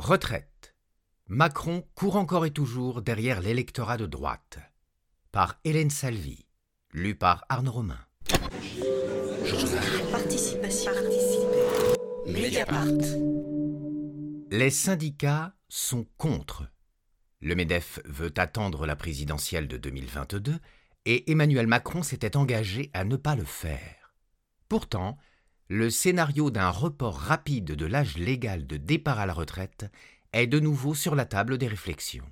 Retraite. Macron court encore et toujours derrière l'électorat de droite. Par Hélène Salvi. Lu par Arnaud Romain. Participation. Mediapart. Les syndicats sont contre. Le MEDEF veut attendre la présidentielle de 2022 et Emmanuel Macron s'était engagé à ne pas le faire. Pourtant, le scénario d'un report rapide de l'âge légal de départ à la retraite est de nouveau sur la table des réflexions.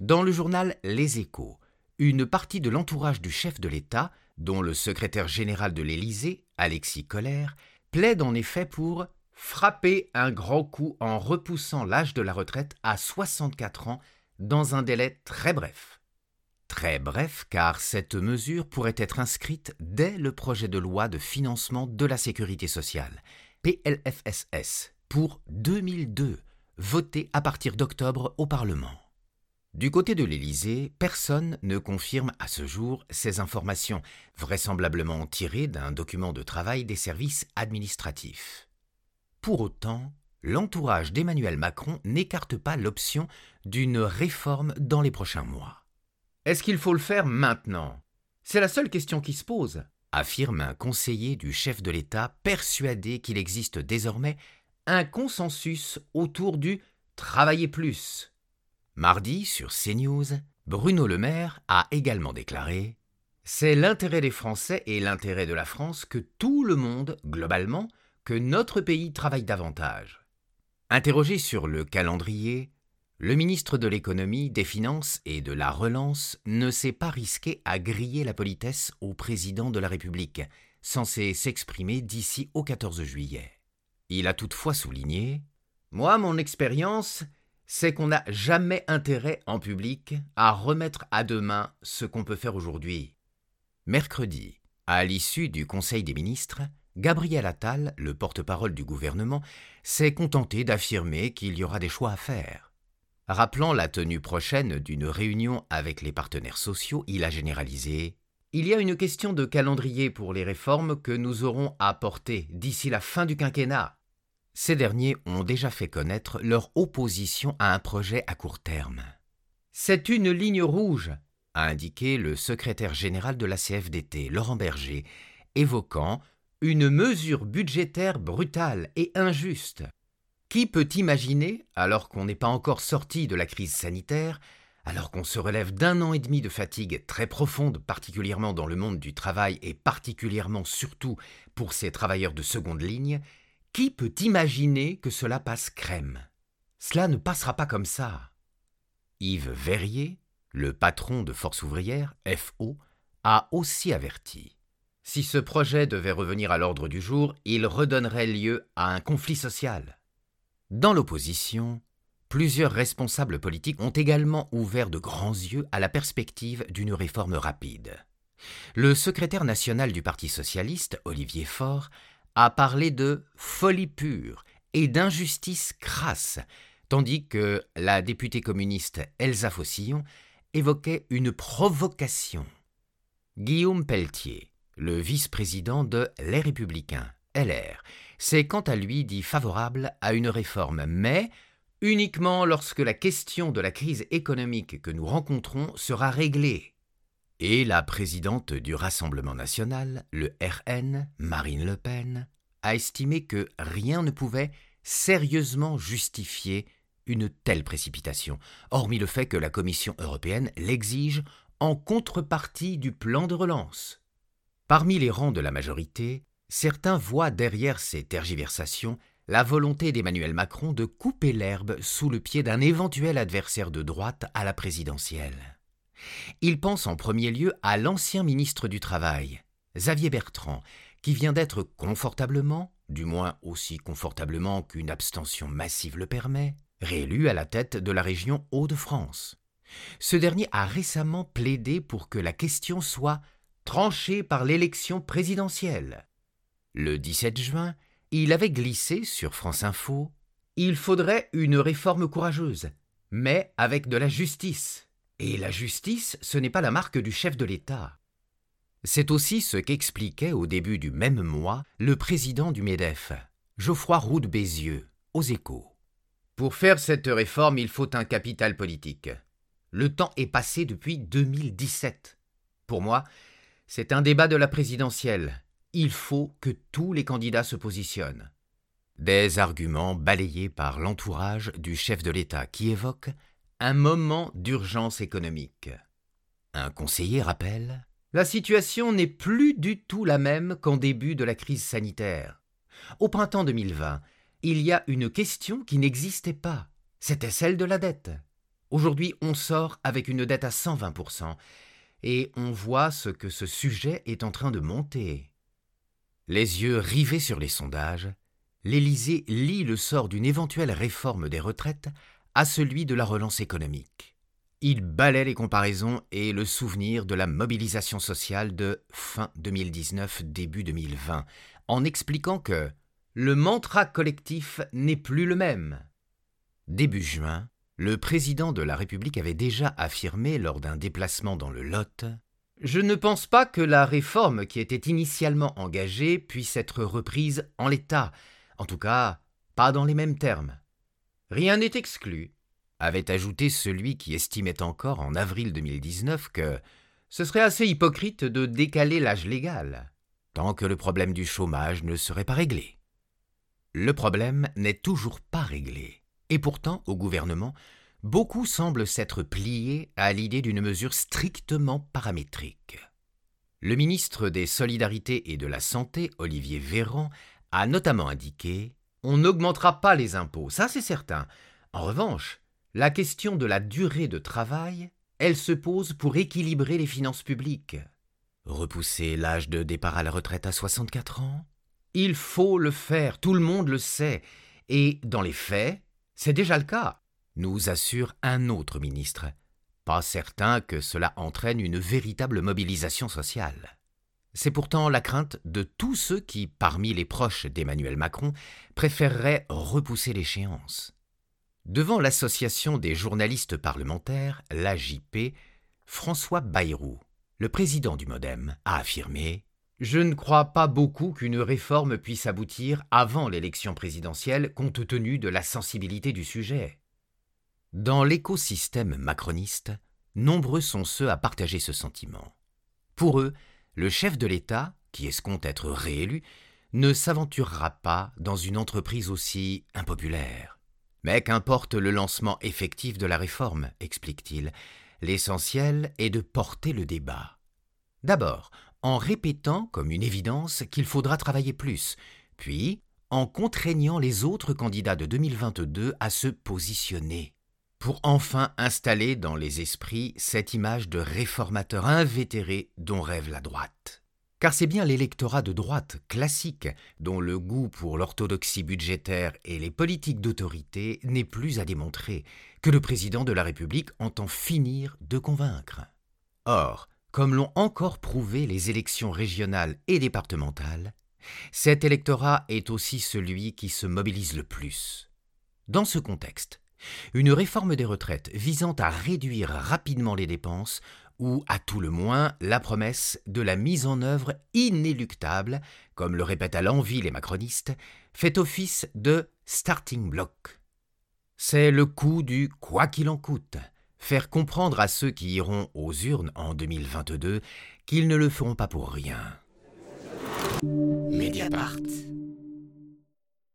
Dans le journal Les Échos, une partie de l'entourage du chef de l'État, dont le secrétaire général de l'Élysée, Alexis Collère, plaide en effet pour frapper un grand coup en repoussant l'âge de la retraite à 64 ans dans un délai très bref. Très bref, car cette mesure pourrait être inscrite dès le projet de loi de financement de la sécurité sociale, PLFSS, pour 2002, voté à partir d'octobre au Parlement. Du côté de l'Élysée, personne ne confirme à ce jour ces informations, vraisemblablement tirées d'un document de travail des services administratifs. Pour autant, l'entourage d'Emmanuel Macron n'écarte pas l'option d'une réforme dans les prochains mois. Est-ce qu'il faut le faire maintenant? C'est la seule question qui se pose, affirme un conseiller du chef de l'État persuadé qu'il existe désormais un consensus autour du travailler plus. Mardi, sur CNews, Bruno Le Maire a également déclaré C'est l'intérêt des Français et l'intérêt de la France que tout le monde, globalement, que notre pays travaille davantage. Interrogé sur le calendrier, le ministre de l'économie, des finances et de la relance ne s'est pas risqué à griller la politesse au président de la République, censé s'exprimer d'ici au 14 juillet. Il a toutefois souligné Moi, mon expérience, c'est qu'on n'a jamais intérêt en public à remettre à demain ce qu'on peut faire aujourd'hui. Mercredi, à l'issue du Conseil des ministres, Gabriel Attal, le porte-parole du gouvernement, s'est contenté d'affirmer qu'il y aura des choix à faire. Rappelant la tenue prochaine d'une réunion avec les partenaires sociaux, il a généralisé Il y a une question de calendrier pour les réformes que nous aurons à apporter d'ici la fin du quinquennat. Ces derniers ont déjà fait connaître leur opposition à un projet à court terme. C'est une ligne rouge, a indiqué le secrétaire général de la CFDT, Laurent Berger, évoquant une mesure budgétaire brutale et injuste. Qui peut imaginer, alors qu'on n'est pas encore sorti de la crise sanitaire, alors qu'on se relève d'un an et demi de fatigue très profonde, particulièrement dans le monde du travail et particulièrement surtout pour ces travailleurs de seconde ligne, qui peut imaginer que cela passe crème? Cela ne passera pas comme ça. Yves Verrier, le patron de Force ouvrière, FO, a aussi averti. Si ce projet devait revenir à l'ordre du jour, il redonnerait lieu à un conflit social. Dans l'opposition, plusieurs responsables politiques ont également ouvert de grands yeux à la perspective d'une réforme rapide. Le secrétaire national du Parti socialiste, Olivier Faure, a parlé de folie pure et d'injustice crasse, tandis que la députée communiste Elsa Fossillon évoquait une provocation. Guillaume Pelletier, le vice-président de Les Républicains, LR, c'est quant à lui dit favorable à une réforme, mais uniquement lorsque la question de la crise économique que nous rencontrons sera réglée. Et la présidente du Rassemblement national, le RN, Marine Le Pen, a estimé que rien ne pouvait sérieusement justifier une telle précipitation, hormis le fait que la Commission européenne l'exige en contrepartie du plan de relance. Parmi les rangs de la majorité, Certains voient derrière ces tergiversations la volonté d'Emmanuel Macron de couper l'herbe sous le pied d'un éventuel adversaire de droite à la présidentielle. Ils pensent en premier lieu à l'ancien ministre du Travail, Xavier Bertrand, qui vient d'être confortablement, du moins aussi confortablement qu'une abstention massive le permet, réélu à la tête de la région Hauts-de-France. Ce dernier a récemment plaidé pour que la question soit tranchée par l'élection présidentielle. Le 17 juin, il avait glissé sur France Info Il faudrait une réforme courageuse, mais avec de la justice. Et la justice, ce n'est pas la marque du chef de l'État. C'est aussi ce qu'expliquait au début du même mois le président du MEDEF, Geoffroy Roux Bézieux, aux échos. Pour faire cette réforme, il faut un capital politique. Le temps est passé depuis 2017. Pour moi, c'est un débat de la présidentielle. Il faut que tous les candidats se positionnent. Des arguments balayés par l'entourage du chef de l'État qui évoque un moment d'urgence économique. Un conseiller rappelle La situation n'est plus du tout la même qu'en début de la crise sanitaire. Au printemps 2020, il y a une question qui n'existait pas. C'était celle de la dette. Aujourd'hui, on sort avec une dette à 120%, et on voit ce que ce sujet est en train de monter. Les yeux rivés sur les sondages, l'Élysée lie le sort d'une éventuelle réforme des retraites à celui de la relance économique. Il balaie les comparaisons et le souvenir de la mobilisation sociale de fin 2019, début 2020, en expliquant que le mantra collectif n'est plus le même. Début juin, le président de la République avait déjà affirmé lors d'un déplacement dans le Lot Je ne pense pas que la réforme qui était initialement engagée puisse être reprise en l'état, en tout cas, pas dans les mêmes termes. Rien n'est exclu, avait ajouté celui qui estimait encore en avril 2019 que ce serait assez hypocrite de décaler l'âge légal, tant que le problème du chômage ne serait pas réglé. Le problème n'est toujours pas réglé, et pourtant, au gouvernement, beaucoup semblent s'être pliés à l'idée d'une mesure strictement paramétrique. Le ministre des Solidarités et de la Santé, Olivier Véran, a notamment indiqué On n'augmentera pas les impôts, ça c'est certain. En revanche, la question de la durée de travail, elle se pose pour équilibrer les finances publiques. Repousser l'âge de départ à la retraite à 64 ans Il faut le faire, tout le monde le sait. Et dans les faits, c'est déjà le cas, nous assure un autre ministre. Pas certain que cela entraîne une véritable mobilisation sociale. C'est pourtant la crainte de tous ceux qui, parmi les proches d'Emmanuel Macron, préféreraient repousser l'échéance. Devant l'association des journalistes parlementaires, l'AJP, François Bayrou, le président du Modem, a affirmé Je ne crois pas beaucoup qu'une réforme puisse aboutir avant l'élection présidentielle compte tenu de la sensibilité du sujet. Dans l'écosystème macroniste, nombreux sont ceux à partager ce sentiment. Pour eux, le chef de l'État, qui escompte être réélu, ne s'aventurera pas dans une entreprise aussi impopulaire. Mais qu'importe le lancement effectif de la réforme, explique-t-il, l'essentiel est de porter le débat. D'abord, en répétant comme une évidence qu'il faudra travailler plus, puis en contraignant les autres candidats de 2022 à se positionner, pour enfin installer dans les esprits cette image de réformateur invétéré dont rêve la droite. Car c'est bien l'électorat de droite classique dont le goût pour l'orthodoxie budgétaire et les politiques d'autorité n'est plus à démontrer, que le président de la République entend finir de convaincre. Or, comme l'ont encore prouvé les élections régionales et départementales, cet électorat est aussi celui qui se mobilise le plus. Dans ce contexte, une réforme des retraites visant à réduire rapidement les dépenses ou à tout le moins la promesse de la mise en œuvre inéluctable, comme le répètent à l'envie les macronistes, fait office de starting block. C'est le coup du quoi qu'il en coûte, faire comprendre à ceux qui iront aux urnes en 2022 qu'ils ne le feront pas pour rien. Mediapart.